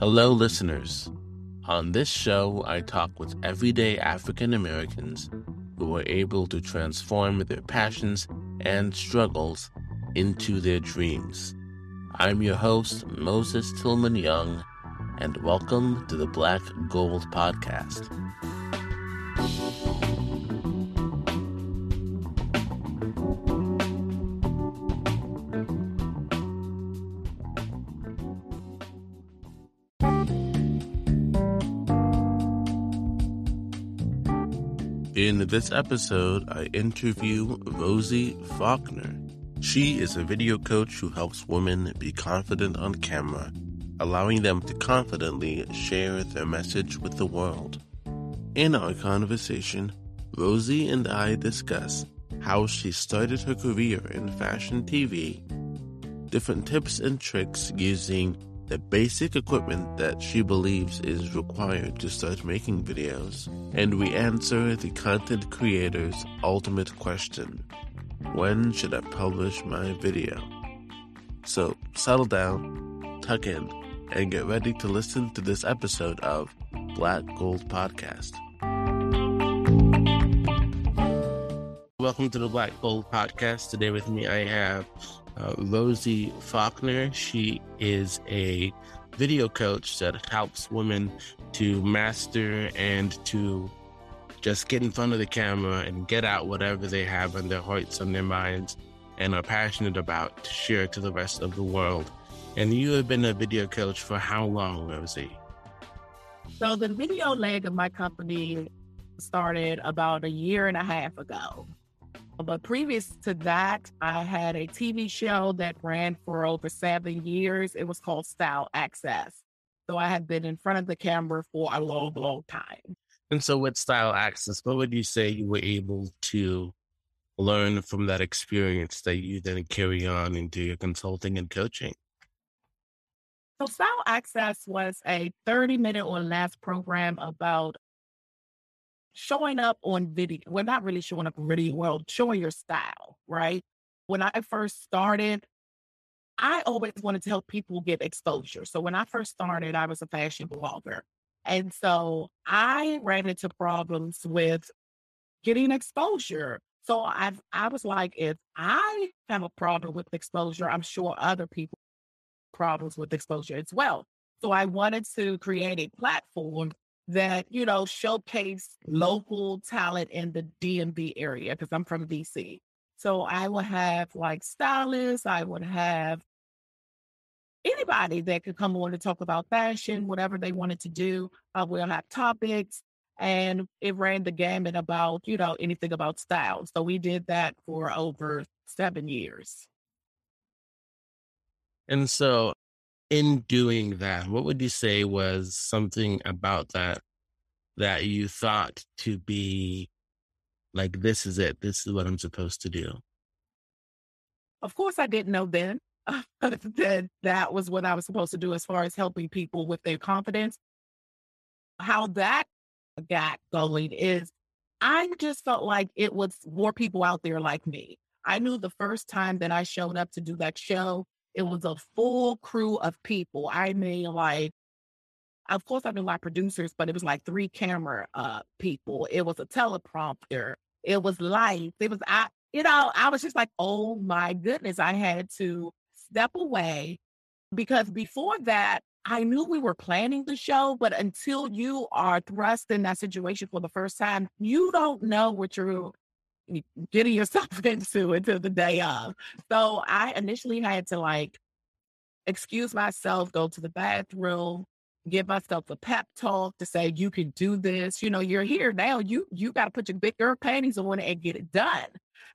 Hello, listeners. On this show, I talk with everyday African Americans who are able to transform their passions and struggles into their dreams. I'm your host, Moses Tillman Young, and welcome to the Black Gold Podcast. This episode, I interview Rosie Faulkner. She is a video coach who helps women be confident on camera, allowing them to confidently share their message with the world. In our conversation, Rosie and I discuss how she started her career in fashion TV, different tips and tricks using the basic equipment that she believes is required to start making videos, and we answer the content creator's ultimate question When should I publish my video? So settle down, tuck in, and get ready to listen to this episode of Black Gold Podcast. Welcome to the Black Gold Podcast. Today with me, I have uh, Rosie Faulkner. She is a video coach that helps women to master and to just get in front of the camera and get out whatever they have in their hearts and their minds and are passionate about to share to the rest of the world. And you have been a video coach for how long, Rosie? So the video leg of my company started about a year and a half ago. But previous to that, I had a TV show that ran for over seven years. It was called Style Access. So I had been in front of the camera for a long, long time. And so, with Style Access, what would you say you were able to learn from that experience that you then carry on into your consulting and coaching? So, Style Access was a 30 minute or less program about showing up on video. Well, not really showing up video, well, showing your style, right? When I first started, I always wanted to help people get exposure. So when I first started, I was a fashion blogger. And so I ran into problems with getting exposure. So I I was like, if I have a problem with exposure, I'm sure other people problems with exposure as well. So I wanted to create a platform that, you know, showcase local talent in the DMV area because I'm from DC. So I would have like stylists, I would have anybody that could come on to talk about fashion, whatever they wanted to do. We'll have topics and it ran the gamut about, you know, anything about style. So we did that for over seven years. And so in doing that, what would you say was something about that that you thought to be like, this is it, this is what I'm supposed to do? Of course, I didn't know then that that was what I was supposed to do as far as helping people with their confidence. How that got going is I just felt like it was more people out there like me. I knew the first time that I showed up to do that show, it was a full crew of people. I mean, like, of course, I knew my producers, but it was like three camera uh, people. It was a teleprompter. It was lights. It was, I, you know, I was just like, oh my goodness, I had to step away because before that, I knew we were planning the show, but until you are thrust in that situation for the first time, you don't know what you're getting yourself into until the day of. So I initially had to like excuse myself, go to the bathroom, give myself a pep talk to say you can do this. You know, you're here now. You you got to put your big girl panties on and get it done.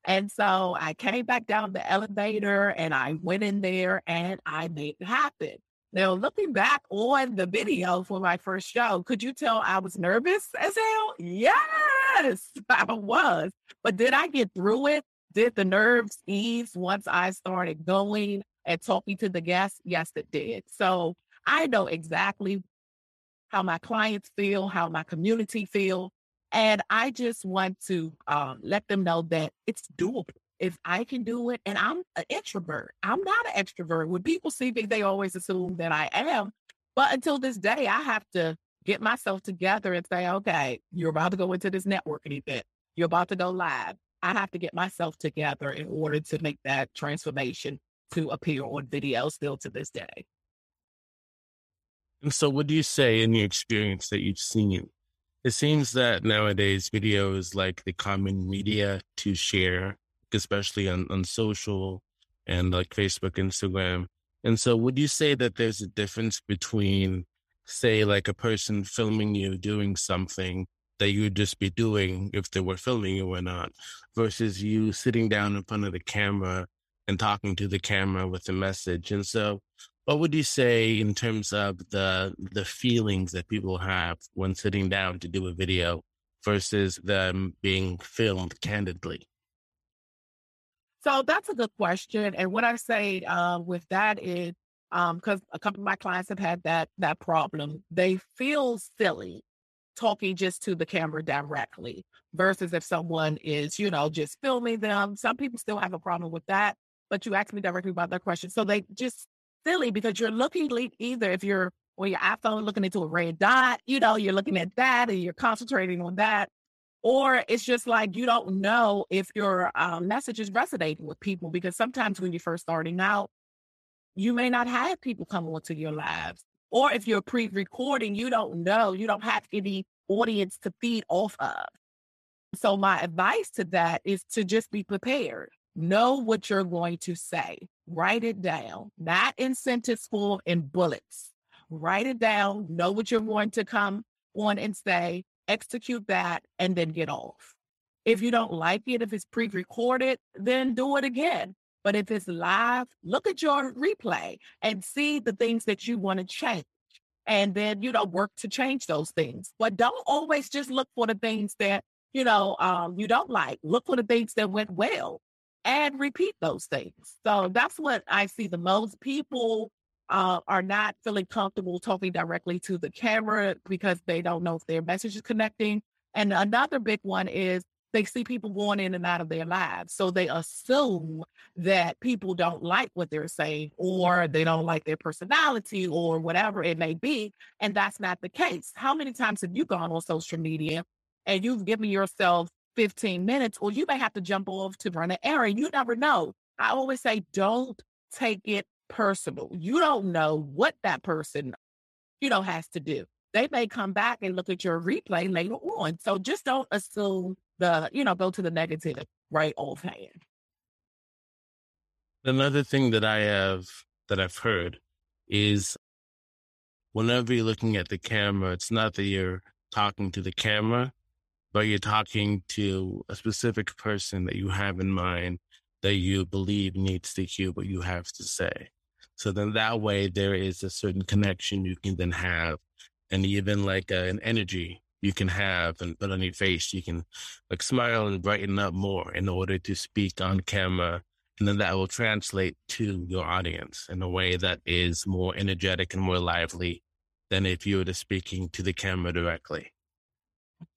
And so I came back down the elevator and I went in there and I made it happen. Now, looking back on the video for my first show, could you tell I was nervous as hell? Yes, I was. But did I get through it? Did the nerves ease once I started going and talking to the guests? Yes, it did. So I know exactly how my clients feel, how my community feel. And I just want to um, let them know that it's doable if I can do it, and I'm an introvert, I'm not an extrovert. When people see me, they always assume that I am. But until this day, I have to get myself together and say, okay, you're about to go into this networking event. You're about to go live. I have to get myself together in order to make that transformation to appear on video still to this day. And so, what do you say in your experience that you've seen? It seems that nowadays video is like the common media to share, especially on, on social and like Facebook, Instagram. And so, would you say that there's a difference between, say, like a person filming you doing something that you'd just be doing if they were filming you or not, versus you sitting down in front of the camera and talking to the camera with a message? And so, what would you say in terms of the the feelings that people have when sitting down to do a video versus them being filmed candidly? So that's a good question. And what I say uh, with that is because um, a couple of my clients have had that that problem. They feel silly talking just to the camera directly versus if someone is, you know, just filming them. Some people still have a problem with that, but you ask me directly about that question. So they just silly because you're looking either if you're on your iPhone looking into a red dot, you know, you're looking at that and you're concentrating on that. Or it's just like you don't know if your um, message is resonating with people because sometimes when you're first starting out, you may not have people come onto your lives. Or if you're pre recording, you don't know, you don't have any audience to feed off of. So, my advice to that is to just be prepared. Know what you're going to say. Write it down, not in sentence form in bullets. Write it down. Know what you're going to come on and say. Execute that and then get off. If you don't like it, if it's pre recorded, then do it again. But if it's live, look at your replay and see the things that you want to change. And then, you know, work to change those things. But don't always just look for the things that, you know, um, you don't like. Look for the things that went well and repeat those things. So that's what I see the most. People uh, are not feeling comfortable talking directly to the camera because they don't know if their message is connecting. And another big one is they see people going in and out of their lives. So they assume that people don't like what they're saying or they don't like their personality or whatever it may be. And that's not the case. How many times have you gone on social media and you've given yourself 15 minutes, or you may have to jump off to run an errand. You never know. I always say, don't take it personal. You don't know what that person, you know, has to do. They may come back and look at your replay later on. So just don't assume the, you know, go to the negative right offhand. Another thing that I have that I've heard is whenever you're looking at the camera, it's not that you're talking to the camera, but you're talking to a specific person that you have in mind that you believe needs to hear what you have to say. So then that way there is a certain connection you can then have and even like an energy you can have and put on your face. You can like smile and brighten up more in order to speak on camera. And then that will translate to your audience in a way that is more energetic and more lively than if you were just speaking to the camera directly.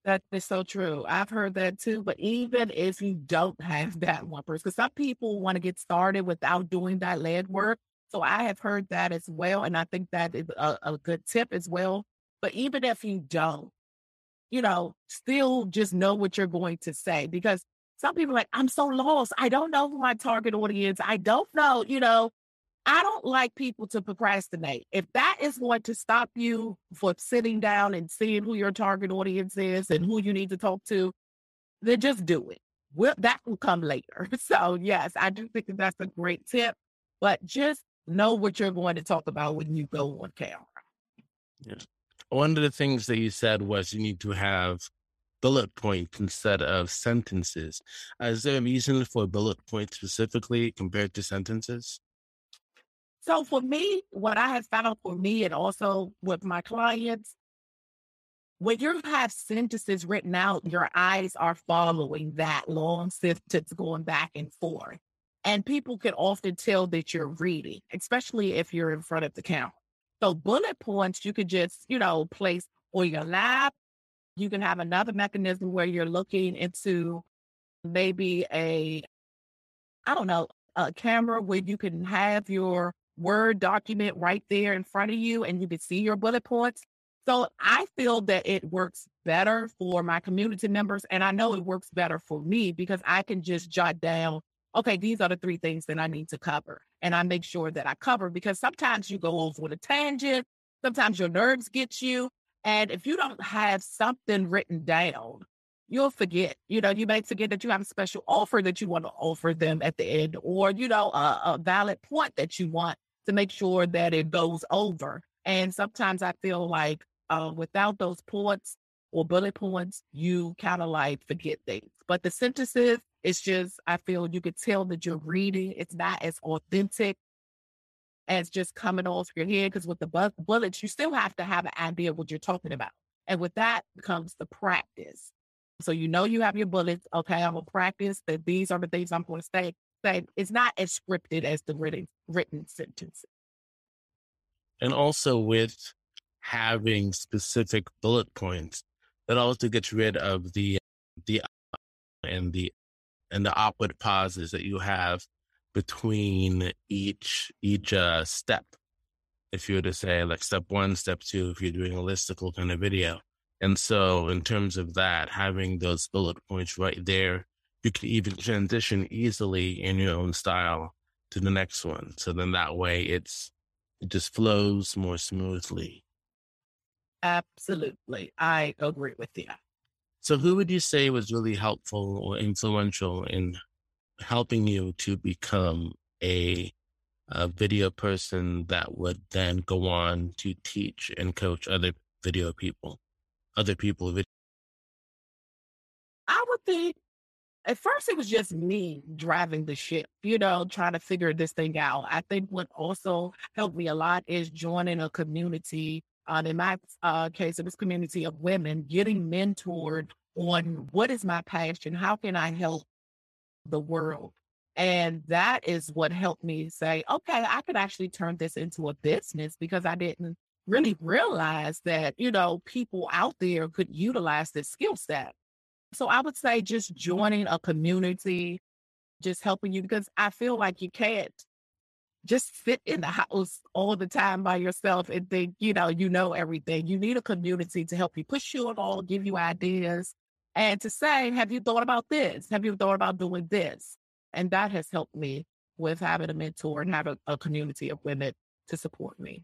That is so true. I've heard that too. But even if you don't have that one person, because some people want to get started without doing that lead work. So I have heard that as well. And I think that is a, a good tip as well. But even if you don't, you know, still just know what you're going to say because some people like, I'm so lost. I don't know who my target audience. I don't know, you know, I don't like people to procrastinate. If that is going to stop you from sitting down and seeing who your target audience is and who you need to talk to, then just do it. Well, that will come later. So, yes, I do think that that's a great tip, but just know what you're going to talk about when you go on camera. Yes. One of the things that you said was you need to have bullet points instead of sentences. Uh, is there a reason for bullet points specifically compared to sentences? So for me, what I have found for me and also with my clients, when you have sentences written out, your eyes are following that long sentence going back and forth. And people can often tell that you're reading, especially if you're in front of the camera. So bullet points you could just, you know, place on your lap. You can have another mechanism where you're looking into maybe a, I don't know, a camera where you can have your Word document right there in front of you and you can see your bullet points. So I feel that it works better for my community members. And I know it works better for me because I can just jot down, okay, these are the three things that I need to cover. And I make sure that I cover because sometimes you go over with a tangent, sometimes your nerves get you. And if you don't have something written down, you'll forget. You know, you may forget that you have a special offer that you want to offer them at the end, or, you know, a, a valid point that you want to make sure that it goes over. And sometimes I feel like uh, without those points or bullet points, you kind of like forget things. But the sentences, it's just, I feel you could tell that you're reading. It's not as authentic as just coming off your head. Because with the bu- bullets, you still have to have an idea of what you're talking about. And with that comes the practice. So you know you have your bullets. Okay, I'm gonna practice that these are the things I'm going to say. Say it's not as scripted as the written written sentences. And also with having specific bullet points that also gets rid of the the and the and the awkward pauses that you have between each each uh, step. If you were to say like step one, step two, if you're doing a listicle kind of video. And so in terms of that, having those bullet points right there, you can even transition easily in your own style to the next one. So then that way it's it just flows more smoothly. Absolutely. I agree with you. So, who would you say was really helpful or influential in helping you to become a, a video person that would then go on to teach and coach other video people, other people? Video- I would think at first it was just me driving the ship, you know, trying to figure this thing out. I think what also helped me a lot is joining a community uh, in my uh, case, it was community of women getting mentored on what is my passion? How can I help the world? And that is what helped me say, okay, I could actually turn this into a business because I didn't really realize that, you know, people out there could utilize this skill set. So I would say just joining a community, just helping you because I feel like you can't just sit in the house all the time by yourself and think, you know, you know everything. You need a community to help you push you along, give you ideas, and to say, have you thought about this? Have you thought about doing this? And that has helped me with having a mentor and having a community of women to support me.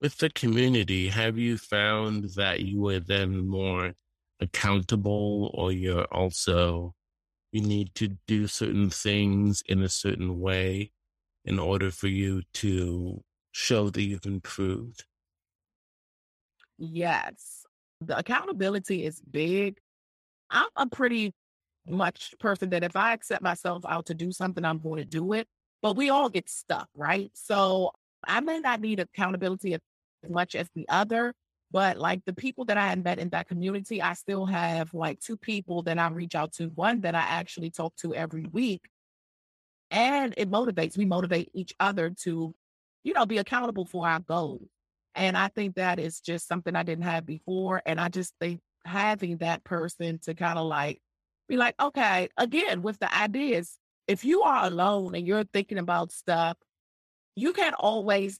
With the community, have you found that you were then more accountable or you're also you need to do certain things in a certain way in order for you to show that you've improved? Yes. The accountability is big. I'm a pretty much person that if I accept myself out to do something, I'm going to do it. But we all get stuck, right? So I may not need accountability as much as the other, but like the people that I had met in that community, I still have like two people that I reach out to. One that I actually talk to every week and it motivates, we motivate each other to, you know, be accountable for our goals. And I think that is just something I didn't have before. And I just think having that person to kind of like be like, okay, again, with the ideas, if you are alone and you're thinking about stuff, you can't always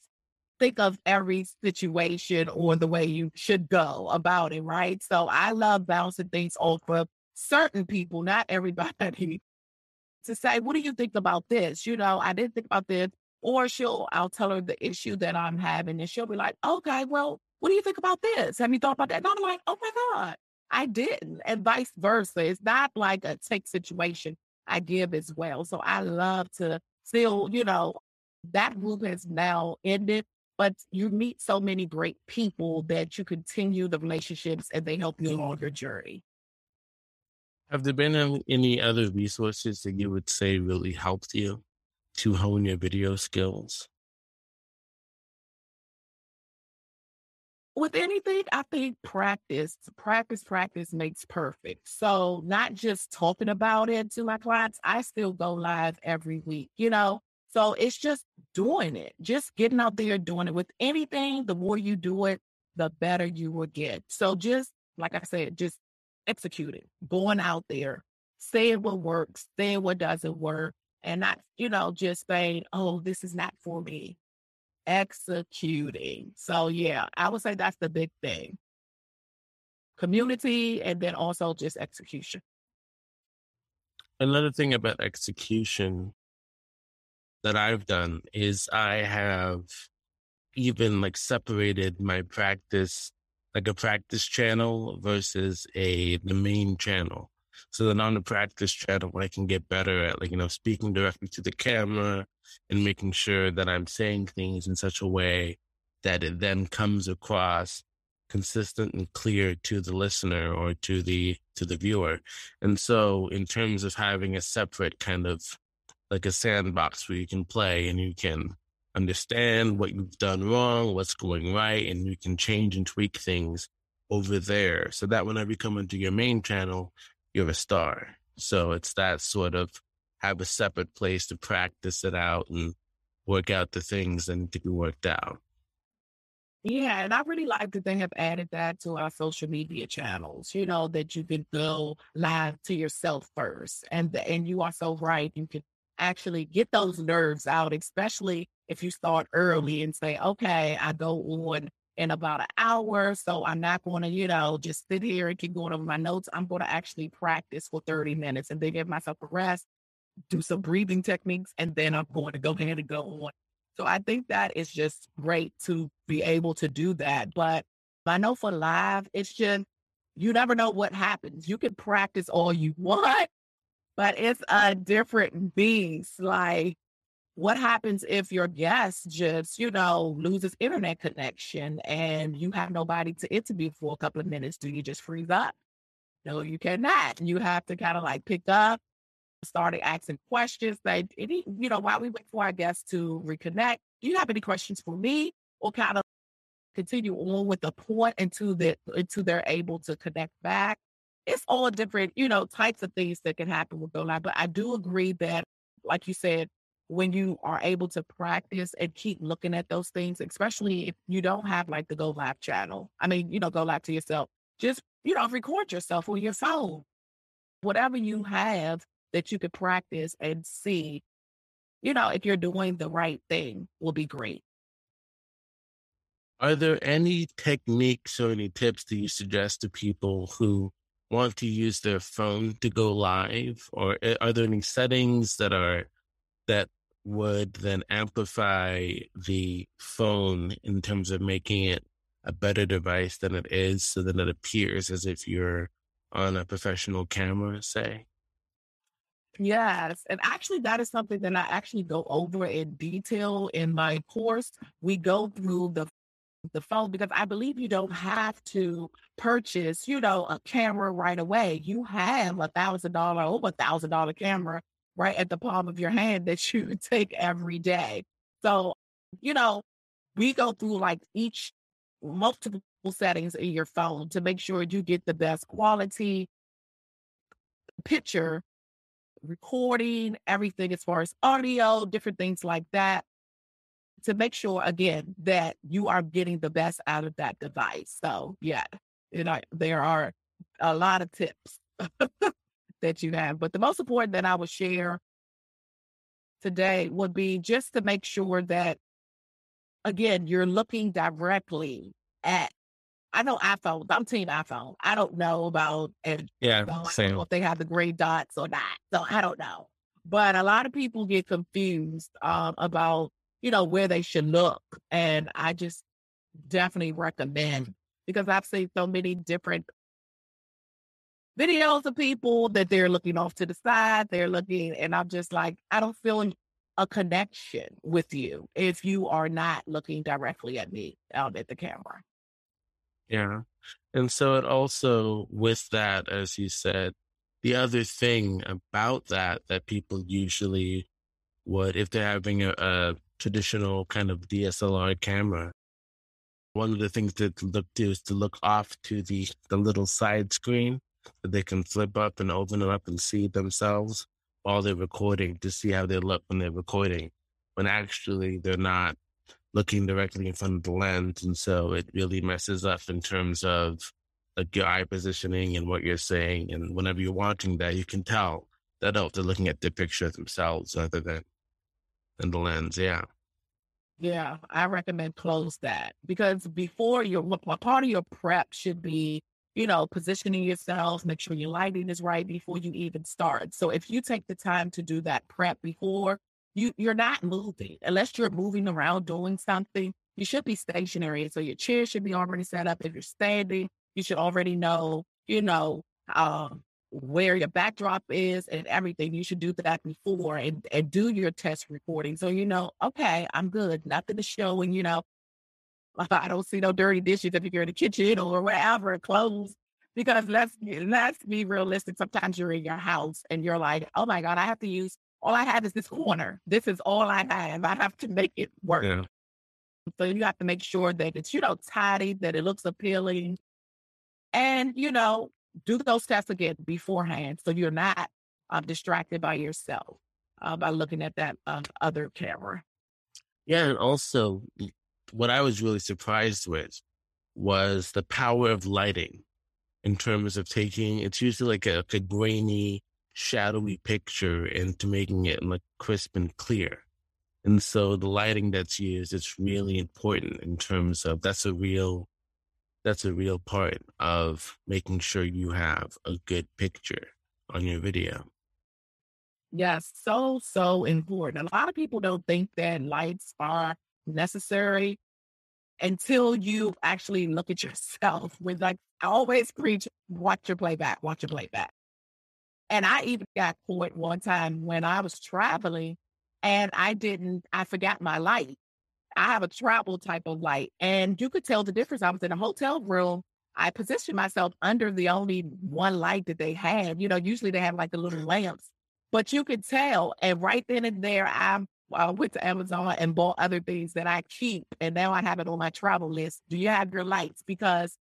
think of every situation or the way you should go about it, right? So I love bouncing things off of certain people, not everybody, to say, what do you think about this? You know, I didn't think about this. Or she'll, I'll tell her the issue that I'm having, and she'll be like, okay, well, what do you think about this? Have you thought about that? And I'm like, oh my God, I didn't. And vice versa. It's not like a take situation I give as well. So I love to still, you know, that group has now ended, but you meet so many great people that you continue the relationships and they help you along your journey. Have there been any other resources that you would say really helped you to hone your video skills? With anything, I think practice, practice, practice makes perfect. So, not just talking about it to my clients, I still go live every week, you know? So, it's just doing it, just getting out there doing it. With anything, the more you do it, the better you will get. So, just like I said, just executing, going out there, saying what works, saying what doesn't work, and not, you know, just saying, oh, this is not for me. Executing. So, yeah, I would say that's the big thing community and then also just execution. Another thing about execution that I've done is I have even like separated my practice like a practice channel versus a the main channel. So then on the practice channel, I can get better at like, you know, speaking directly to the camera and making sure that I'm saying things in such a way that it then comes across consistent and clear to the listener or to the to the viewer. And so in terms of having a separate kind of like a sandbox where you can play and you can understand what you've done wrong, what's going right, and you can change and tweak things over there. So that whenever you come into your main channel, you're a star. So it's that sort of have a separate place to practice it out and work out the things that need to be worked out. Yeah, and I really like that they have added that to our social media channels. You know that you can go live to yourself first, and and you are so right. You can actually get those nerves out, especially if you start early and say, "Okay, I go on in about an hour, so I'm not going to, you know, just sit here and keep going over my notes. I'm going to actually practice for 30 minutes and then give myself a rest, do some breathing techniques, and then I'm going to go ahead and go on so I think that is just great to be able to do that. But I know for live, it's just, you never know what happens. You can practice all you want, but it's a different beast. Like, what happens if your guest just, you know, loses internet connection and you have nobody to interview for a couple of minutes? Do you just freeze up? No, you cannot. You have to kind of like pick up started asking questions. They, any, you know, while we wait for our guests to reconnect, do you have any questions for me or kind of continue on with the point until until they're able to connect back? It's all different, you know, types of things that can happen with Go Live. But I do agree that, like you said, when you are able to practice and keep looking at those things, especially if you don't have like the Go Live channel. I mean, you know, go live to yourself. Just, you know, record yourself on your phone. Whatever you have, that you could practice and see, you know, if you're doing the right thing will be great. Are there any techniques or any tips that you suggest to people who want to use their phone to go live? Or eh, are there any settings that are that would then amplify the phone in terms of making it a better device than it is so that it appears as if you're on a professional camera, say? Yes. And actually, that is something that I actually go over in detail in my course. We go through the the phone because I believe you don't have to purchase, you know, a camera right away. You have a thousand dollar, over a thousand dollar camera right at the palm of your hand that you take every day. So, you know, we go through like each multiple settings in your phone to make sure you get the best quality picture recording, everything as far as audio, different things like that, to make sure again that you are getting the best out of that device. So yeah, you know, there are a lot of tips that you have. But the most important that I would share today would be just to make sure that again, you're looking directly at I know iPhone. I'm team iPhone. I don't know about and yeah, same. if they have the gray dots or not. So I don't know. But a lot of people get confused um, about you know where they should look, and I just definitely recommend because I've seen so many different videos of people that they're looking off to the side. They're looking, and I'm just like, I don't feel a connection with you if you are not looking directly at me out at the camera. Yeah. And so it also, with that, as you said, the other thing about that, that people usually would, if they're having a, a traditional kind of DSLR camera, one of the things to look to is to look off to the, the little side screen that they can flip up and open it up and see themselves while they're recording to see how they look when they're recording. When actually they're not looking directly in front of the lens. And so it really messes up in terms of like your eye positioning and what you're saying. And whenever you're watching that, you can tell that helps they're looking at the picture themselves rather than than the lens. Yeah. Yeah, I recommend close that because before your part of your prep should be, you know, positioning yourself, make sure your lighting is right before you even start. So if you take the time to do that prep before, you you're not moving unless you're moving around doing something. You should be stationary, so your chair should be already set up. If you're standing, you should already know, you know, um, where your backdrop is and everything. You should do that before and, and do your test recording. So you know, okay, I'm good. Nothing to show. And you know, I don't see no dirty dishes if you're in the kitchen or wherever, clothes. Because let's let's be realistic. Sometimes you're in your house and you're like, oh my God, I have to use all I have is this corner. This is all I have. I have to make it work. Yeah. So you have to make sure that it's, you know, tidy, that it looks appealing. And, you know, do those tests again beforehand so you're not um, distracted by yourself uh, by looking at that uh, other camera. Yeah, and also what I was really surprised with was the power of lighting in terms of taking it's usually like a, a grainy, shadowy picture into making it look crisp and clear. And so the lighting that's used is really important in terms of that's a real that's a real part of making sure you have a good picture on your video. Yes, so, so important. A lot of people don't think that lights are necessary until you actually look at yourself with like I always preach, watch your playback, watch your playback. And I even got caught one time when I was traveling and I didn't, I forgot my light. I have a travel type of light, and you could tell the difference. I was in a hotel room. I positioned myself under the only one light that they had. You know, usually they have like the little lamps, but you could tell. And right then and there, I uh, went to Amazon and bought other things that I keep, and now I have it on my travel list. Do you have your lights? Because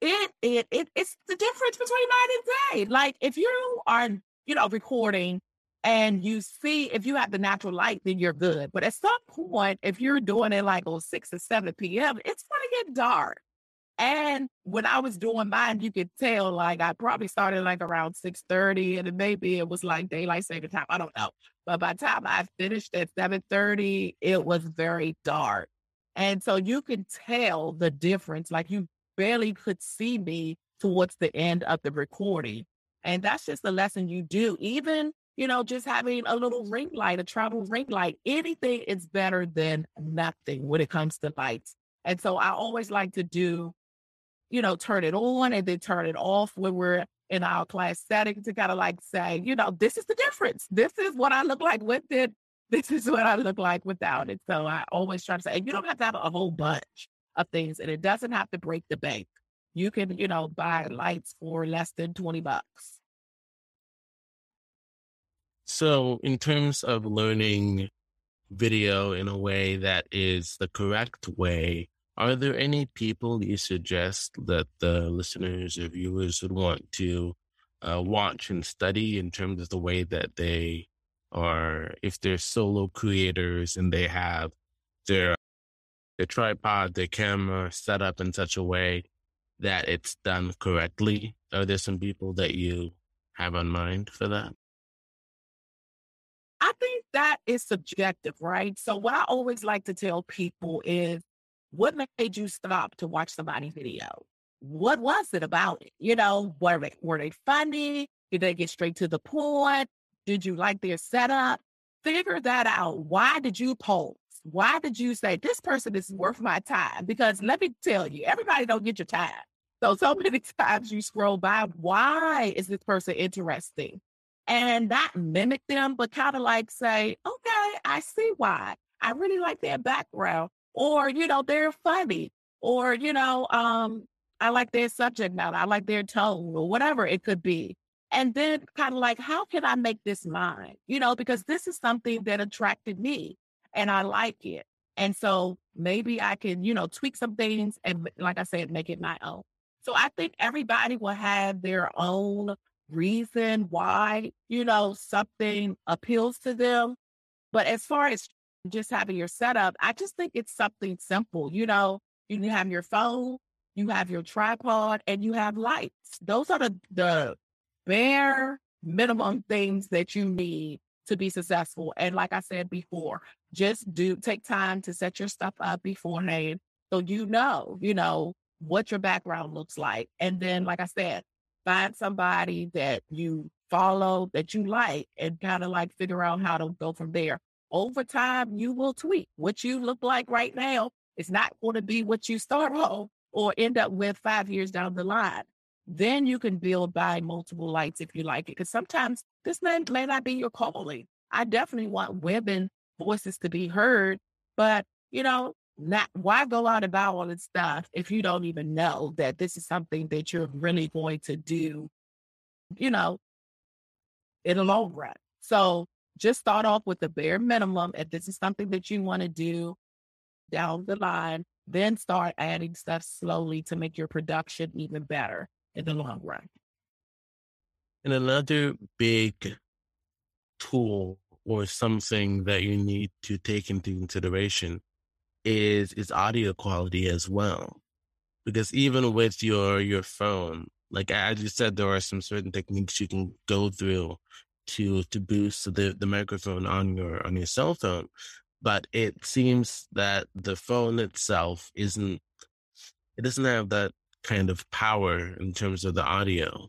it it it it's the difference between night and day. Like if you are you know recording and you see if you have the natural light, then you're good. But at some point, if you're doing it like on 6 or 7 p.m., it's to get dark. And when I was doing mine, you could tell like I probably started like around 6:30 and maybe it was like daylight saving time. I don't know. But by the time I finished at 7:30, it was very dark. And so you can tell the difference. Like you barely could see me towards the end of the recording. And that's just a lesson you do. Even you know, just having a little ring light, a travel ring light, anything is better than nothing when it comes to lights. And so I always like to do, you know, turn it on and then turn it off when we're in our class setting to kind of like say, you know, this is the difference. This is what I look like with it. This is what I look like without it. So I always try to say, and you don't have to have a whole bunch of things and it doesn't have to break the bank. You can, you know, buy lights for less than 20 bucks so, in terms of learning video in a way that is the correct way, are there any people you suggest that the listeners or viewers would want to uh, watch and study in terms of the way that they are, if they're solo creators and they have their their tripod, their camera set up in such a way that it's done correctly? Are there some people that you have on mind for that? Think that is subjective, right? So what I always like to tell people is what made you stop to watch somebody's video? What was it about it? You know, were they, were they funny? Did they get straight to the point? Did you like their setup? Figure that out. Why did you pause? Why did you say this person is worth my time? Because let me tell you, everybody don't get your time. So so many times you scroll by. Why is this person interesting? And not mimic them, but kind of like say, okay, I see why. I really like their background. Or, you know, they're funny. Or, you know, um, I like their subject matter. I like their tone or whatever it could be. And then kind of like, how can I make this mine? You know, because this is something that attracted me and I like it. And so maybe I can, you know, tweak some things and like I said, make it my own. So I think everybody will have their own reason why, you know, something appeals to them. But as far as just having your setup, I just think it's something simple. You know, you have your phone, you have your tripod, and you have lights. Those are the, the bare minimum things that you need to be successful. And like I said before, just do take time to set your stuff up beforehand so you know, you know, what your background looks like. And then, like I said, find somebody that you follow that you like and kind of like figure out how to go from there. Over time, you will tweak what you look like right now. It's not going to be what you start off or end up with five years down the line. Then you can build by multiple lights if you like it. Because sometimes this may, may not be your calling. I definitely want women voices to be heard, but you know, not why go out and buy all this stuff if you don't even know that this is something that you're really going to do, you know, in the long run. So just start off with the bare minimum. If this is something that you want to do down the line, then start adding stuff slowly to make your production even better in the long run. And another big tool or something that you need to take into consideration is is audio quality as well. Because even with your your phone, like as you said, there are some certain techniques you can go through to to boost the, the microphone on your on your cell phone. But it seems that the phone itself isn't it doesn't have that kind of power in terms of the audio.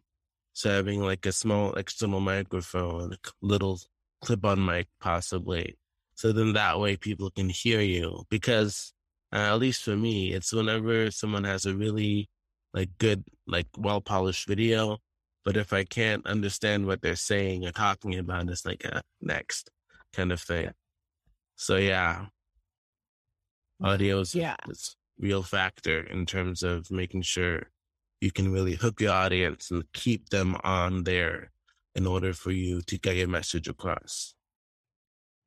So having like a small external microphone, a little clip on mic possibly, so then that way people can hear you because uh, at least for me, it's whenever someone has a really like good, like well polished video. But if I can't understand what they're saying or talking about, it's like a next kind of thing. So yeah, audio is yeah. real factor in terms of making sure you can really hook your audience and keep them on there in order for you to get your message across.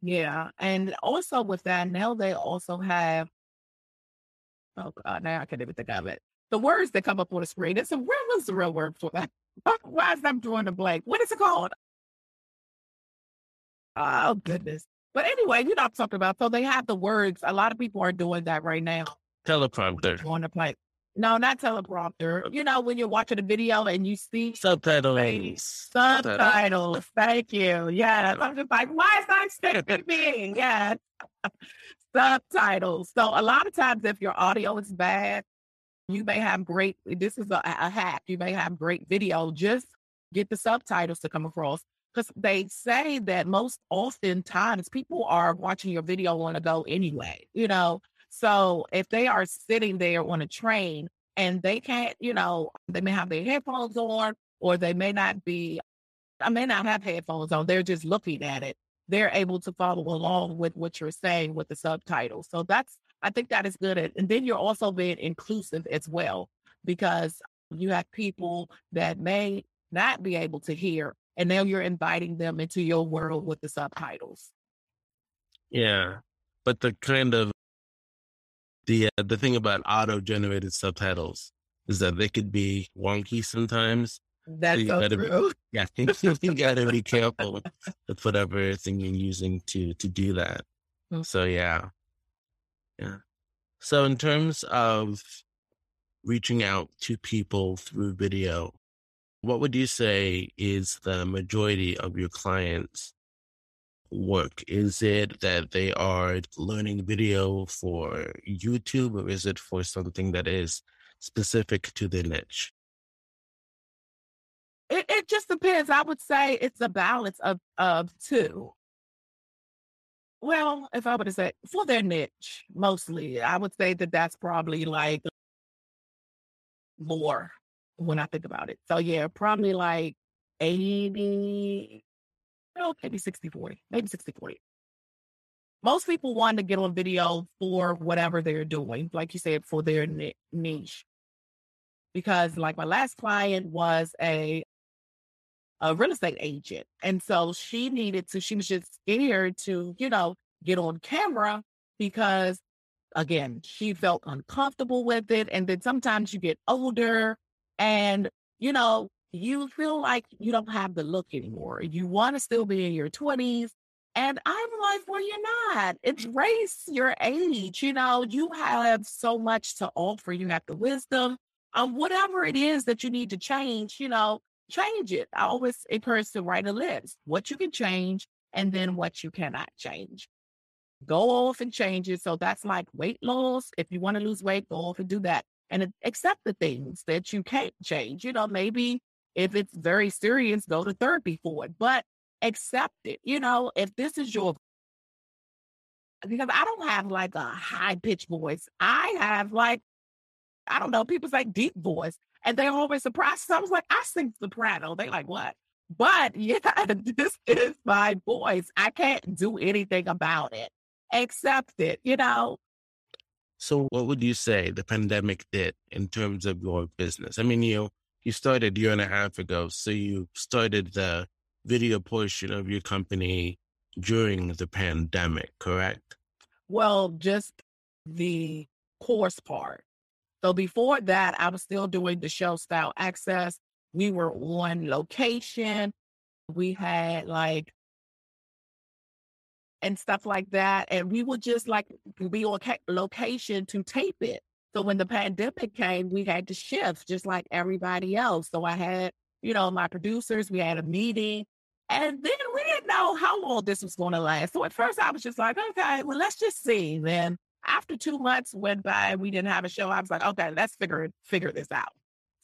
Yeah. And also with that, now they also have, oh God, now I can't even think of it. The words that come up on the screen. It's a where was the real word for that? Why is I'm drawing a blank? What is it called? Oh goodness. But anyway, you know I'm talking about. So they have the words. A lot of people are doing that right now. Teleprompter. On the play. No, not teleprompter. You know, when you're watching a video and you see subtitles. Subtitles. Thank you. Yeah. I'm just like, why is that sticking me? Yeah. subtitles. So a lot of times if your audio is bad, you may have great, this is a, a hack. You may have great video. Just get the subtitles to come across. Because they say that most often times people are watching your video on a go anyway, you know. So if they are sitting there on a train and they can't, you know, they may have their headphones on or they may not be, I may not have headphones on. They're just looking at it. They're able to follow along with what you're saying with the subtitles. So that's, I think that is good. And then you're also being inclusive as well, because you have people that may not be able to hear, and now you're inviting them into your world with the subtitles. Yeah. But the kind of the uh, the thing about auto generated subtitles is that they could be wonky sometimes. That's so, so true. Be, yeah, you gotta be careful with whatever thing you're using to to do that. Mm-hmm. So yeah, yeah. So in terms of reaching out to people through video, what would you say is the majority of your clients work? Is it that they are learning video for YouTube or is it for something that is specific to their niche? It, it just depends. I would say it's a balance of, of two. Well, if I were to say for their niche, mostly, I would say that that's probably like more when I think about it. So, yeah, probably like 80, well, maybe 60 40, maybe 60 40. Most people want to get on video for whatever they're doing, like you said, for their niche. Because, like, my last client was a a real estate agent. And so she needed to, she was just scared to, you know, get on camera because, again, she felt uncomfortable with it. And then sometimes you get older and, you know, you feel like you don't have the look anymore. You want to still be in your 20s. And I'm like, well, you're not. It's race your age. You know, you have so much to offer. You have the wisdom, um, whatever it is that you need to change, you know, change it. I always encourage to write a list, what you can change and then what you cannot change. Go off and change it. So that's like weight loss. If you want to lose weight, go off and do that and accept the things that you can't change. You know, maybe if it's very serious, go to therapy for it, but accept it. You know, if this is your because I don't have like a high pitched voice. I have like, I don't know, people say deep voice and they're always surprised. So I was like, I sing soprano. They like, what? But yeah, this is my voice. I can't do anything about it. Accept it, you know. So what would you say the pandemic did in terms of your business? I mean, you you started a year and a half ago. So you started the video portion of your company during the pandemic, correct? Well, just the course part. So before that, I was still doing the show style access. We were on location. We had like and stuff like that. And we would just like be on location to tape it. So when the pandemic came, we had to shift just like everybody else. So I had, you know, my producers, we had a meeting. And then we didn't know how long this was going to last. So at first I was just like, okay, well, let's just see. Then after two months went by and we didn't have a show, I was like, okay, let's figure figure this out.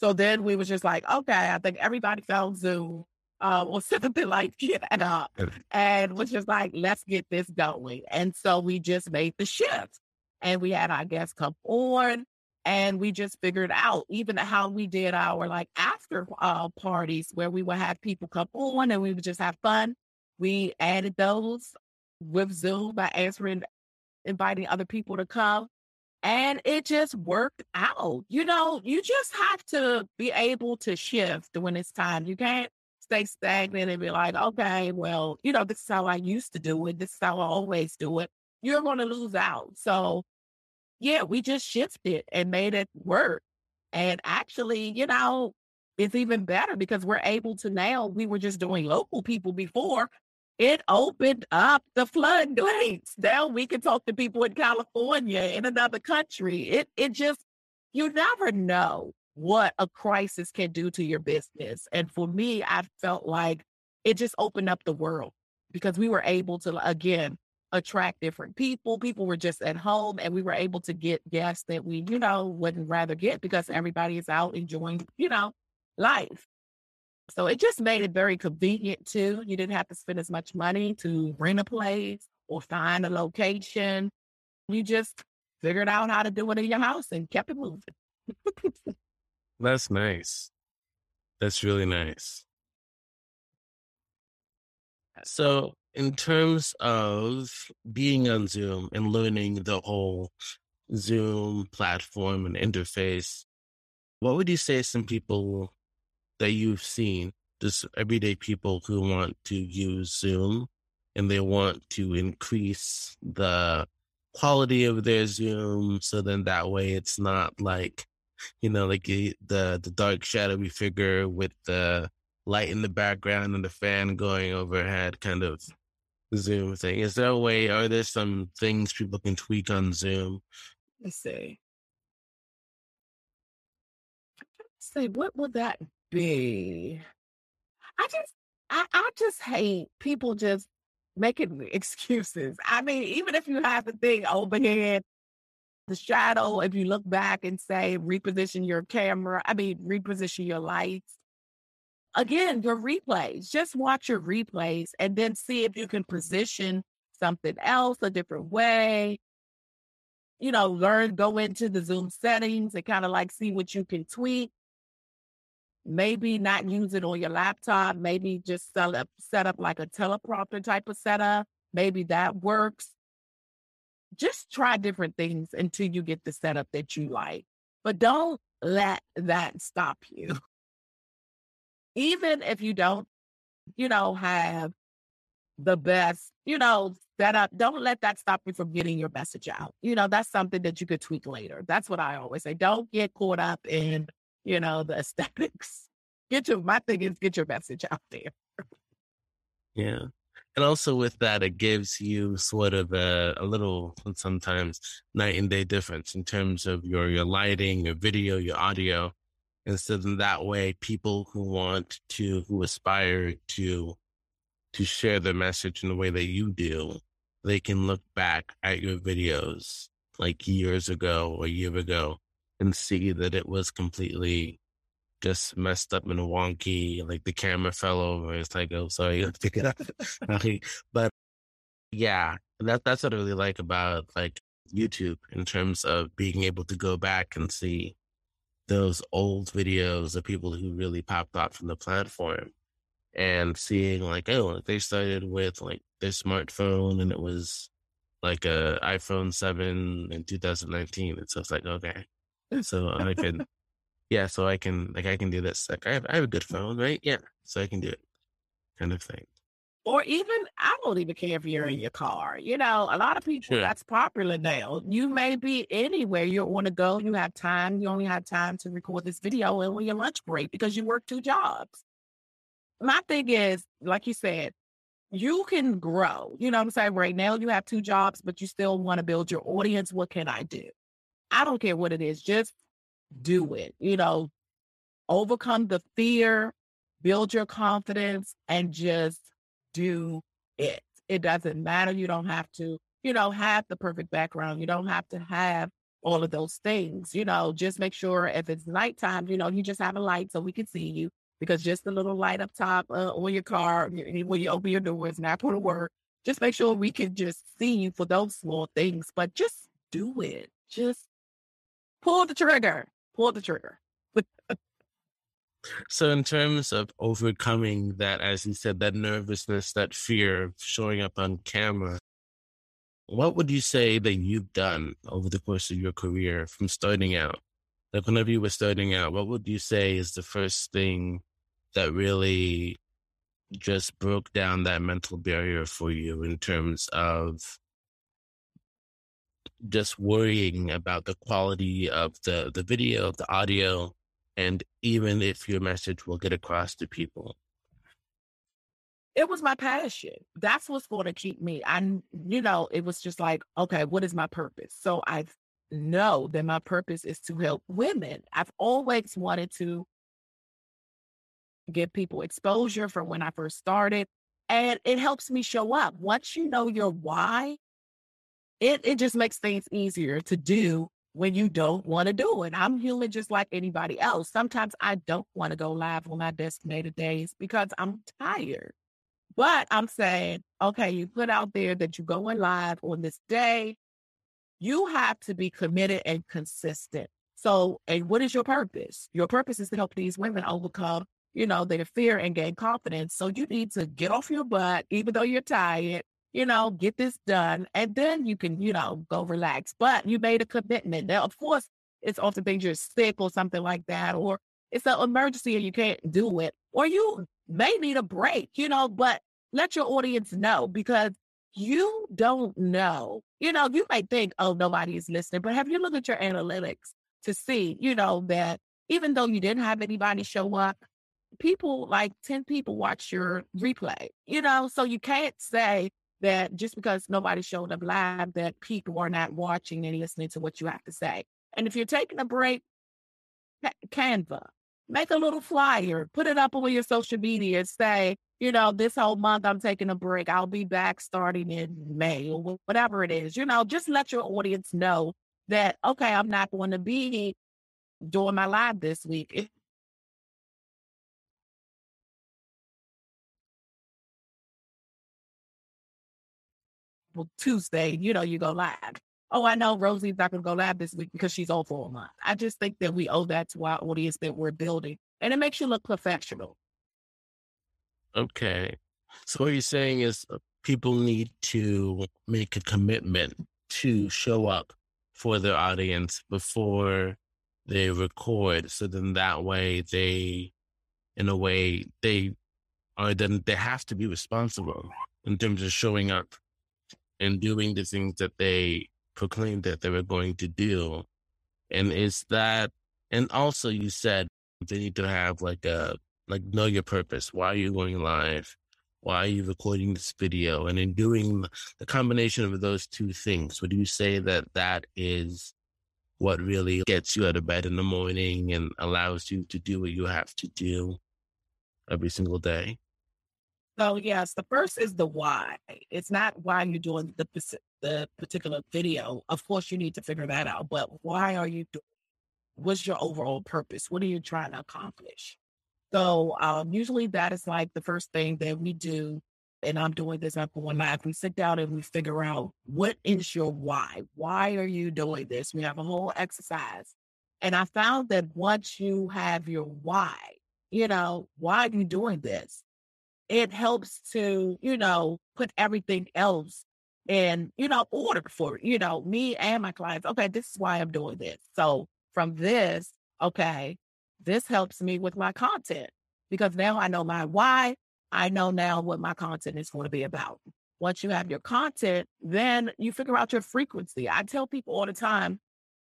So then we was just like, okay, I think everybody found Zoom uh, or something like that. and was just like, let's get this going. And so we just made the shift. And we had our guests come on and we just figured out even how we did our like after uh, parties where we would have people come on and we would just have fun. We added those with Zoom by answering inviting other people to come. And it just worked out. You know, you just have to be able to shift when it's time. You can't stay stagnant and be like, okay, well, you know, this is how I used to do it. This is how I always do it. You're going to lose out. So, yeah, we just shifted and made it work. And actually, you know, it's even better because we're able to now, we were just doing local people before it opened up the floodgates. Now we can talk to people in California, in another country. It it just you never know what a crisis can do to your business. And for me, I felt like it just opened up the world because we were able to again attract different people. People were just at home and we were able to get guests that we, you know, wouldn't rather get because everybody is out enjoying, you know, life. So it just made it very convenient too. You didn't have to spend as much money to rent a place or find a location. You just figured out how to do it in your house and kept it moving. That's nice. That's really nice. So, in terms of being on Zoom and learning the whole Zoom platform and interface, what would you say some people that you've seen, just everyday people who want to use Zoom and they want to increase the quality of their Zoom. So then that way it's not like, you know, like eh, the, the dark shadowy figure with the light in the background and the fan going overhead kind of Zoom thing. Is there a way, are there some things people can tweak on Zoom? Let's see. Say, what would that be. I just, I, I just hate people just making excuses. I mean, even if you have the thing overhead, the shadow, if you look back and say reposition your camera, I mean, reposition your lights. Again, your replays, just watch your replays and then see if you can position something else a different way. You know, learn, go into the Zoom settings and kind of like see what you can tweak maybe not use it on your laptop, maybe just set up, set up like a teleprompter type of setup. Maybe that works. Just try different things until you get the setup that you like. But don't let that stop you. Even if you don't, you know, have the best, you know, setup, don't let that stop you from getting your message out. You know, that's something that you could tweak later. That's what I always say. Don't get caught up in you know, the aesthetics. Get your my thing is get your message out there. Yeah. And also with that, it gives you sort of a, a little sometimes night and day difference in terms of your your lighting, your video, your audio. And so then that way people who want to, who aspire to, to share the message in the way that you do, they can look back at your videos like years ago or a year ago and see that it was completely just messed up and wonky. Like the camera fell over. It's like, oh, sorry, let's pick it up. but yeah, that that's what I really like about like YouTube in terms of being able to go back and see those old videos of people who really popped off from the platform and seeing like, oh, they started with like their smartphone and it was like a iPhone 7 in 2019. And so it's like, okay. So I can, yeah, so I can, like, I can do this. Like, I have, I have a good phone, right? Yeah. So I can do it kind of thing. Or even, I don't even care if you're in your car. You know, a lot of people, sure. that's popular now. You may be anywhere you want to go. You have time. You only have time to record this video and on your lunch break because you work two jobs. My thing is, like you said, you can grow. You know what I'm saying? Right now, you have two jobs, but you still want to build your audience. What can I do? I don't care what it is, just do it. You know, overcome the fear, build your confidence, and just do it. It doesn't matter. You don't have to, you know, have the perfect background. You don't have to have all of those things. You know, just make sure if it's nighttime, you know, you just have a light so we can see you because just a little light up top uh, on your car when you open your doors, not going to work. Just make sure we can just see you for those small things, but just do it. Just pull the trigger. Pull the trigger. so, in terms of overcoming that, as you said, that nervousness, that fear of showing up on camera, what would you say that you've done over the course of your career from starting out? Like, whenever you were starting out, what would you say is the first thing that really just broke down that mental barrier for you in terms of just worrying about the quality of the, the video, the audio, and even if your message will get across to people? It was my passion. That's what's going to keep me. I, you know, it was just like, okay, what is my purpose? So I know that my purpose is to help women. I've always wanted to give people exposure from when I first started. And it helps me show up. Once you know your why, it, it just makes things easier to do when you don't want to do it. I'm human just like anybody else. Sometimes I don't want to go live on my designated days because I'm tired. But I'm saying, okay, you put out there that you're going live on this day. You have to be committed and consistent. So, and what is your purpose? Your purpose is to help these women overcome you know, their fear and gain confidence. So you need to get off your butt, even though you're tired, you know, get this done. And then you can, you know, go relax. But you made a commitment. Now, of course, it's often things you're sick or something like that, or it's an emergency and you can't do it, or you may need a break, you know, but let your audience know because you don't know. You know, you might think, oh, nobody is listening, but have you looked at your analytics to see, you know, that even though you didn't have anybody show up, people like 10 people watch your replay, you know, so you can't say that just because nobody showed up live that people are not watching and listening to what you have to say. And if you're taking a break, Canva, make a little flyer, put it up on your social media and say, you know, this whole month I'm taking a break. I'll be back starting in May or whatever it is. You know, just let your audience know that, okay, I'm not going to be doing my live this week. well, Tuesday, you know, you go live. Oh, I know Rosie's not going to go live this week because she's for a month. I just think that we owe that to our audience that we're building, and it makes you look professional. Okay. So what you're saying is uh, people need to make a commitment to show up for their audience before they record. So then that way they, in a way, they are then they have to be responsible in terms of showing up and doing the things that they proclaimed that they were going to do. And is that, and also you said they need to have like a, like know your purpose. Why are you going live? Why are you recording this video? And in doing the combination of those two things, would you say that that is what really gets you out of bed in the morning and allows you to do what you have to do every single day? So yes, the first is the why. It's not why you're doing the the particular video. Of course, you need to figure that out. But why are you doing? What's your overall purpose? What are you trying to accomplish? So um, usually that is like the first thing that we do. And I'm doing this up one live. We sit down and we figure out what is your why? Why are you doing this? We have a whole exercise. And I found that once you have your why, you know, why are you doing this? It helps to, you know, put everything else in, you know, order for, you know, me and my clients. Okay, this is why I'm doing this. So from this, okay, this helps me with my content because now I know my why. I know now what my content is going to be about. Once you have your content, then you figure out your frequency. I tell people all the time,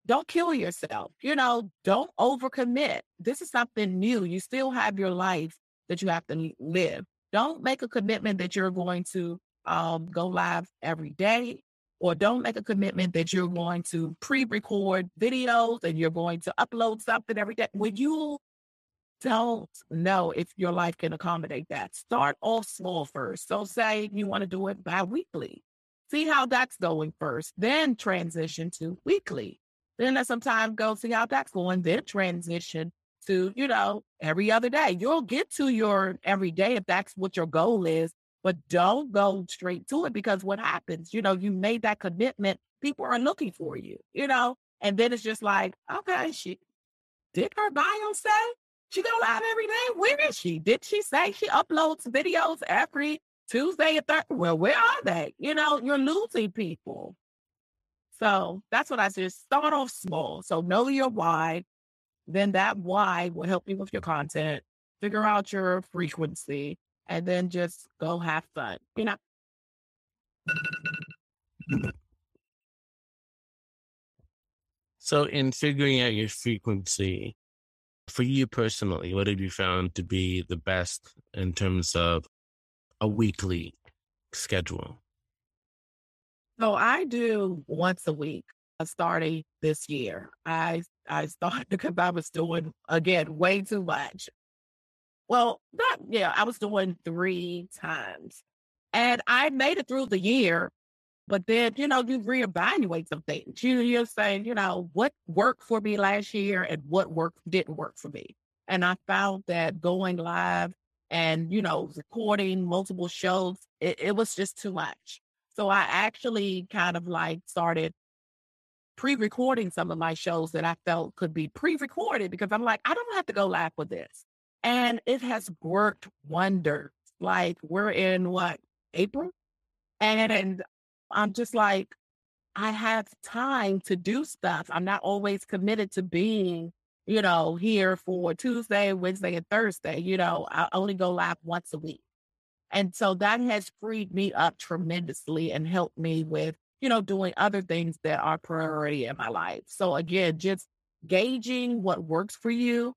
don't kill yourself. You know, don't overcommit. This is something new. You still have your life that you have to live. Don't make a commitment that you're going to um, go live every day, or don't make a commitment that you're going to pre-record videos and you're going to upload something every day. When you don't know if your life can accommodate that, start off small first. So say you want to do it bi-weekly. See how that's going first, then transition to weekly. Then let some time go, see how that's going, then transition to, you know, every other day. You'll get to your every day if that's what your goal is, but don't go straight to it because what happens, you know, you made that commitment, people are looking for you, you know, and then it's just like, okay, she did her bio say she go live every day? Where is she? Did she say she uploads videos every Tuesday and Thursday? Well, where are they? You know, you're losing people. So that's what I said. Start off small. So know your why. Then that why will help you with your content. Figure out your frequency and then just go have fun. You know. So in figuring out your frequency, for you personally, what have you found to be the best in terms of a weekly schedule? So I do once a week uh, starting this year. I I started because I was doing again way too much. Well, not yeah, I was doing three times. And I made it through the year, but then, you know, you reevaluate some things. You, you're saying, you know, what worked for me last year and what worked didn't work for me. And I found that going live and, you know, recording multiple shows, it, it was just too much. So I actually kind of like started pre-recording some of my shows that I felt could be pre-recorded because I'm like, I don't have to go live with this. And it has worked wonders. Like we're in what, April? And, and I'm just like, I have time to do stuff. I'm not always committed to being, you know, here for Tuesday, Wednesday, and Thursday. You know, I only go live once a week. And so that has freed me up tremendously and helped me with, you know, doing other things that are priority in my life. So again, just gauging what works for you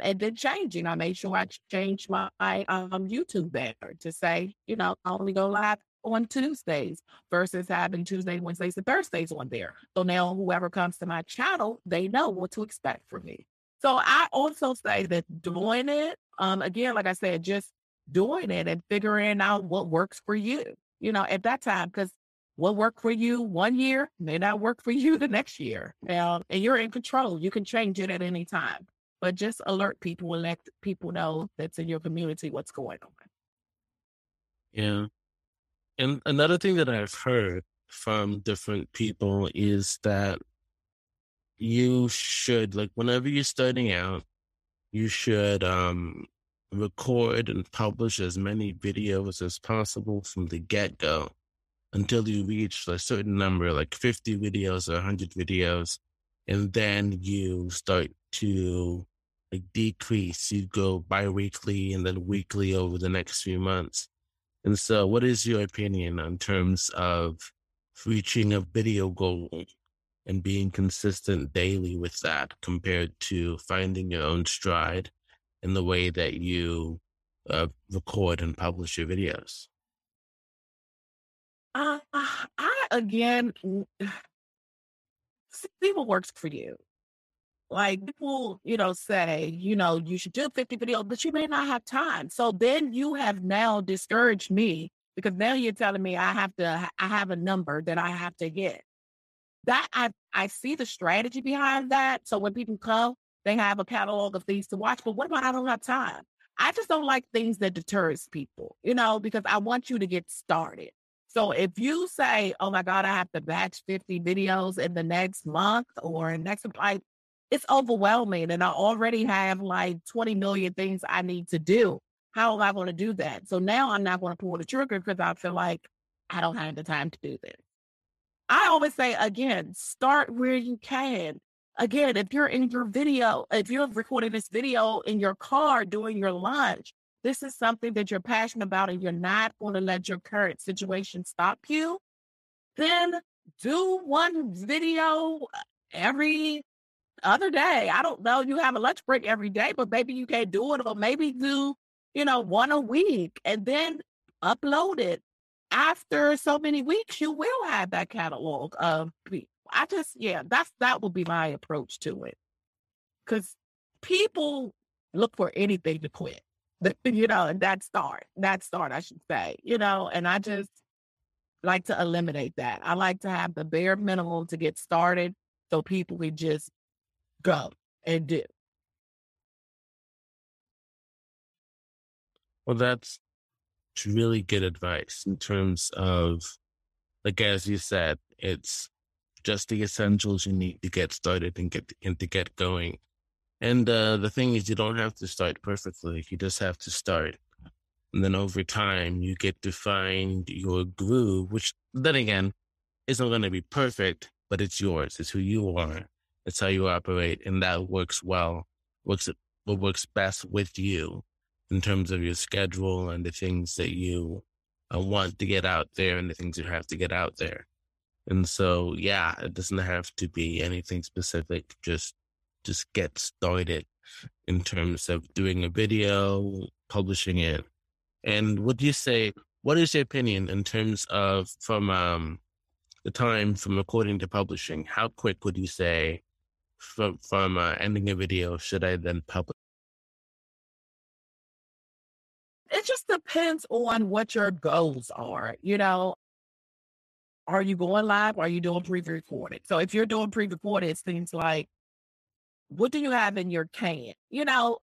and then changing. I made sure I changed my um, YouTube banner to say, you know, I only go live on Tuesdays versus having Tuesdays, Wednesdays, and Thursdays on there. So now whoever comes to my channel, they know what to expect from me. So I also say that doing it, um, again, like I said, just doing it and figuring out what works for you, you know, at that time, because what worked for you one year may not work for you the next year. Um, and you're in control. You can change it at any time, but just alert people and let people know that's in your community what's going on. Yeah. And another thing that I've heard from different people is that you should, like, whenever you're starting out, you should um record and publish as many videos as possible from the get go until you reach a certain number, like 50 videos or 100 videos. And then you start to like decrease. You go bi weekly and then weekly over the next few months. And so, what is your opinion in terms of reaching a video goal and being consistent daily with that compared to finding your own stride in the way that you uh, record and publish your videos? Uh, I again, see what works for you. Like people, you know, say, you know, you should do 50 videos, but you may not have time. So then you have now discouraged me because now you're telling me I have to, I have a number that I have to get. That I, I see the strategy behind that. So when people come, they have a catalog of things to watch. But what about I don't have time? I just don't like things that deters people, you know, because I want you to get started. So if you say, "Oh my God, I have to batch 50 videos in the next month or next," like it's overwhelming and I already have like 20 million things I need to do. How am I going to do that? So now I'm not going to pull the trigger because I feel like I don't have the time to do this. I always say again, start where you can. Again, if you're in your video, if you're recording this video in your car doing your lunch, this is something that you're passionate about and you're not going to let your current situation stop you, then do one video uh, every other day. I don't know. You have a lunch break every day, but maybe you can't do it, or maybe do, you know, one a week and then upload it. After so many weeks, you will have that catalog of I just, yeah, that's that would be my approach to it. Cause people look for anything to quit. you know, and that start, that start, I should say, you know, and I just like to eliminate that. I like to have the bare minimum to get started so people can just go and do. Well, that's really good advice in terms of, like, as you said, it's just the essentials you need to get started and get and to get going. And uh, the thing is, you don't have to start perfectly. You just have to start, and then over time, you get to find your groove. Which then again, isn't going to be perfect, but it's yours. It's who you are. It's how you operate, and that works well. Works what works best with you in terms of your schedule and the things that you uh, want to get out there and the things you have to get out there. And so, yeah, it doesn't have to be anything specific. Just, just get started in terms of doing a video, publishing it. And would you say, what is your opinion in terms of from um, the time from recording to publishing? How quick would you say from from uh, ending a video should I then publish? It just depends on what your goals are. You know, are you going live? Or are you doing pre-recorded? So if you're doing pre-recorded, it seems like what do you have in your can? You know,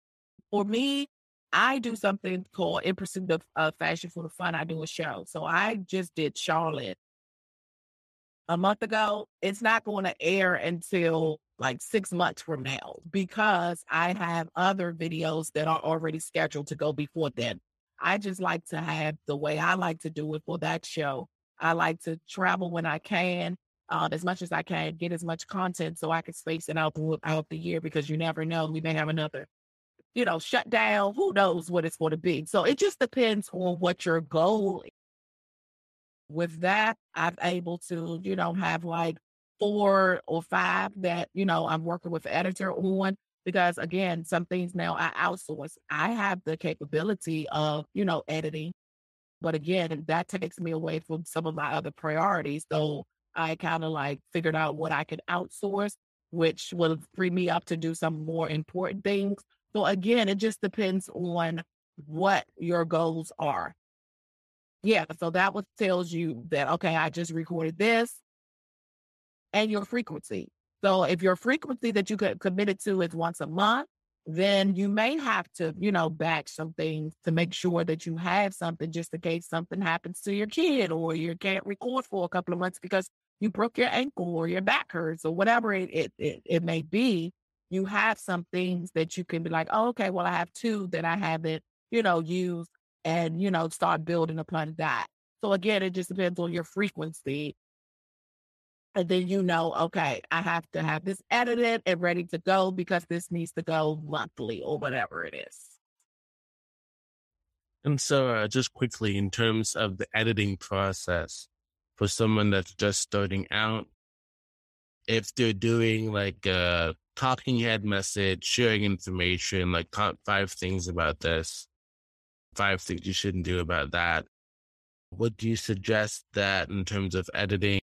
for me, I do something called In Pursuit of uh, Fashion for the Fun. I do a show. So I just did Charlotte a month ago. It's not going to air until like six months from now because I have other videos that are already scheduled to go before then. I just like to have the way I like to do it for that show. I like to travel when I can, uh, as much as I can, get as much content so I can space it out throughout the year because you never know. We may have another, you know, shut down. Who knows what it's going to be? So it just depends on what your goal is. With that, I'm able to, you know, have like four or five that, you know, I'm working with the editor on because again, some things now I outsource. I have the capability of, you know, editing. But again, that takes me away from some of my other priorities. So I kind of like figured out what I could outsource, which will free me up to do some more important things. So again, it just depends on what your goals are. Yeah, so that what tells you that okay, I just recorded this and your frequency. So if your frequency that you could committed to is once a month, then you may have to, you know, batch some things to make sure that you have something just in case something happens to your kid or you can't record for a couple of months because you broke your ankle or your back hurts or whatever it, it, it, it may be. You have some things that you can be like, oh, okay, well, I have two that I haven't, you know, used and, you know, start building upon that. So again, it just depends on your frequency and then you know, okay, I have to have this edited and ready to go because this needs to go monthly or whatever it is. And so, uh, just quickly, in terms of the editing process for someone that's just starting out, if they're doing like a talking head message, sharing information, like five things about this, five things you shouldn't do about that, what do you suggest that in terms of editing?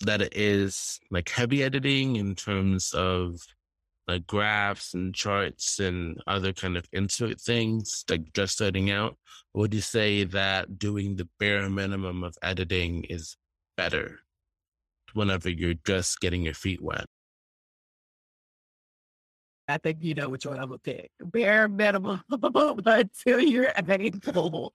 that it is like heavy editing in terms of like graphs and charts and other kind of insert things, like just starting out? Would you say that doing the bare minimum of editing is better whenever you're just getting your feet wet? I think you know which one I'm gonna pick. Bare minimum until you're able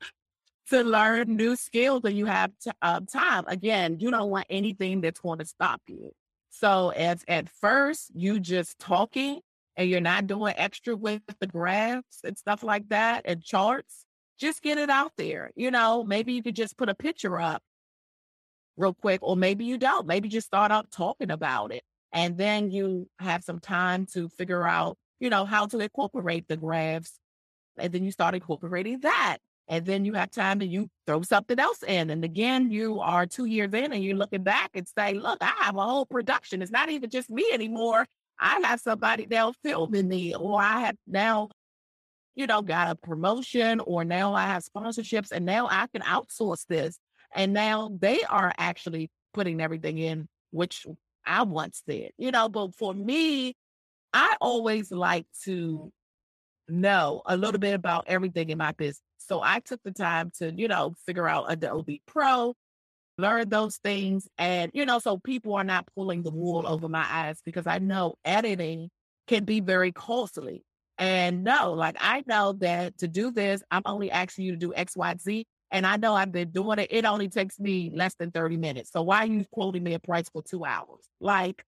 to learn new skills and you have uh, time. Again, you don't want anything that's going to stop you. So as at first you just talking and you're not doing extra with the graphs and stuff like that and charts, just get it out there. You know, maybe you could just put a picture up real quick, or maybe you don't. Maybe just start out talking about it. And then you have some time to figure out, you know, how to incorporate the graphs. And then you start incorporating that. And then you have time to you throw something else in. And again, you are two years in and you're looking back and say, look, I have a whole production. It's not even just me anymore. I have somebody now filming me, or I have now, you know, got a promotion, or now I have sponsorships, and now I can outsource this. And now they are actually putting everything in, which I once did, you know. But for me, I always like to know a little bit about everything in my business. So I took the time to, you know, figure out Adobe Pro, learn those things. And, you know, so people are not pulling the wool over my eyes because I know editing can be very costly. And no, like I know that to do this, I'm only asking you to do X, Y, Z. And I know I've been doing it. It only takes me less than 30 minutes. So why are you quoting me a price for two hours? Like,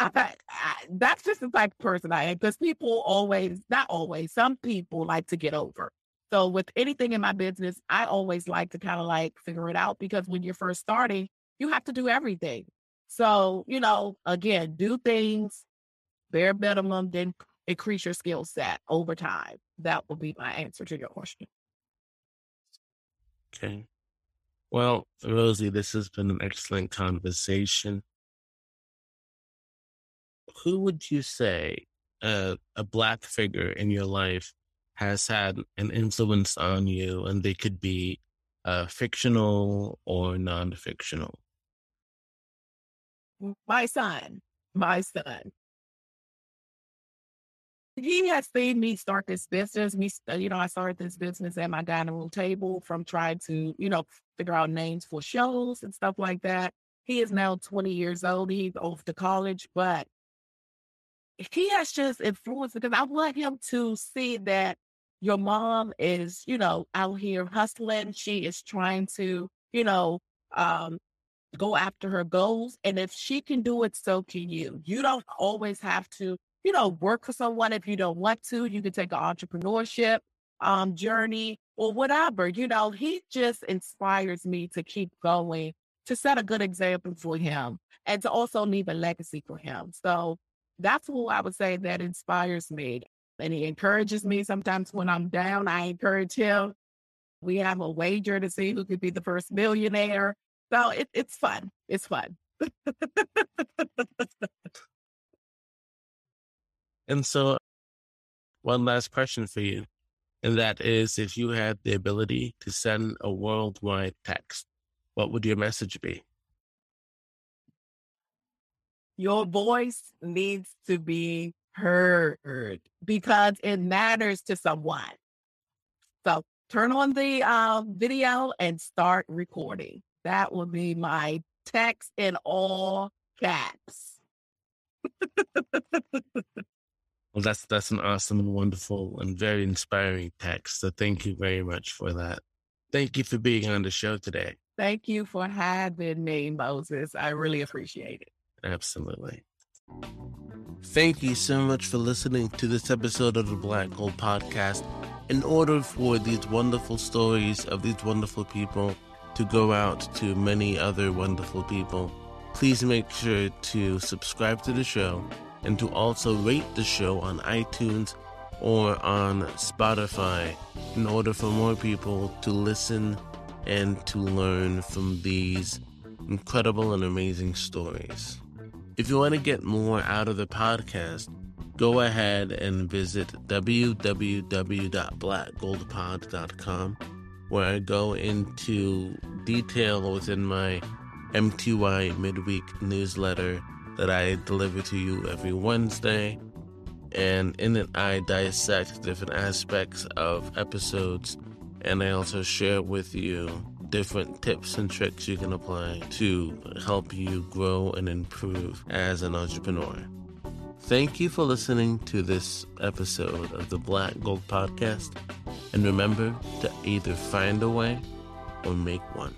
I, I, that's just the type of person I am because people always, not always, some people like to get over. So with anything in my business, I always like to kind of like figure it out because when you're first starting, you have to do everything. So, you know, again, do things bare minimum, then increase your skill set over time. That will be my answer to your question. Okay. Well, Rosie, this has been an excellent conversation. Who would you say uh, a black figure in your life has had an influence on you, and they could be uh, fictional or non-fictional? My son, my son he has seen me start this business. Me, you know, I started this business at my dining room table from trying to, you know, figure out names for shows and stuff like that. He is now 20 years old. He's off to college, but he has just influenced because I want him to see that your mom is, you know, out here hustling. She is trying to, you know, um, go after her goals. And if she can do it, so can you. You don't always have to you know, work for someone if you don't want to. You can take an entrepreneurship um, journey or whatever. You know, he just inspires me to keep going, to set a good example for him, and to also leave a legacy for him. So that's who I would say that inspires me. And he encourages me sometimes when I'm down. I encourage him. We have a wager to see who could be the first millionaire. So it, it's fun. It's fun. And so, one last question for you, and that is if you had the ability to send a worldwide text, what would your message be? Your voice needs to be heard because it matters to someone. So turn on the uh, video and start recording. That will be my text in all caps. Well, that's that's an awesome and wonderful and very inspiring text. So thank you very much for that. Thank you for being on the show today. Thank you for having me, Moses. I really appreciate it. Absolutely. Thank you so much for listening to this episode of the Black Gold Podcast. In order for these wonderful stories of these wonderful people to go out to many other wonderful people, please make sure to subscribe to the show and to also rate the show on iTunes or on Spotify in order for more people to listen and to learn from these incredible and amazing stories. If you want to get more out of the podcast, go ahead and visit www.blackgoldpod.com where I go into detail within my MTY midweek newsletter that I deliver to you every Wednesday. And in it, I dissect different aspects of episodes, and I also share with you different tips and tricks you can apply to help you grow and improve as an entrepreneur. Thank you for listening to this episode of the Black Gold Podcast. And remember to either find a way or make one.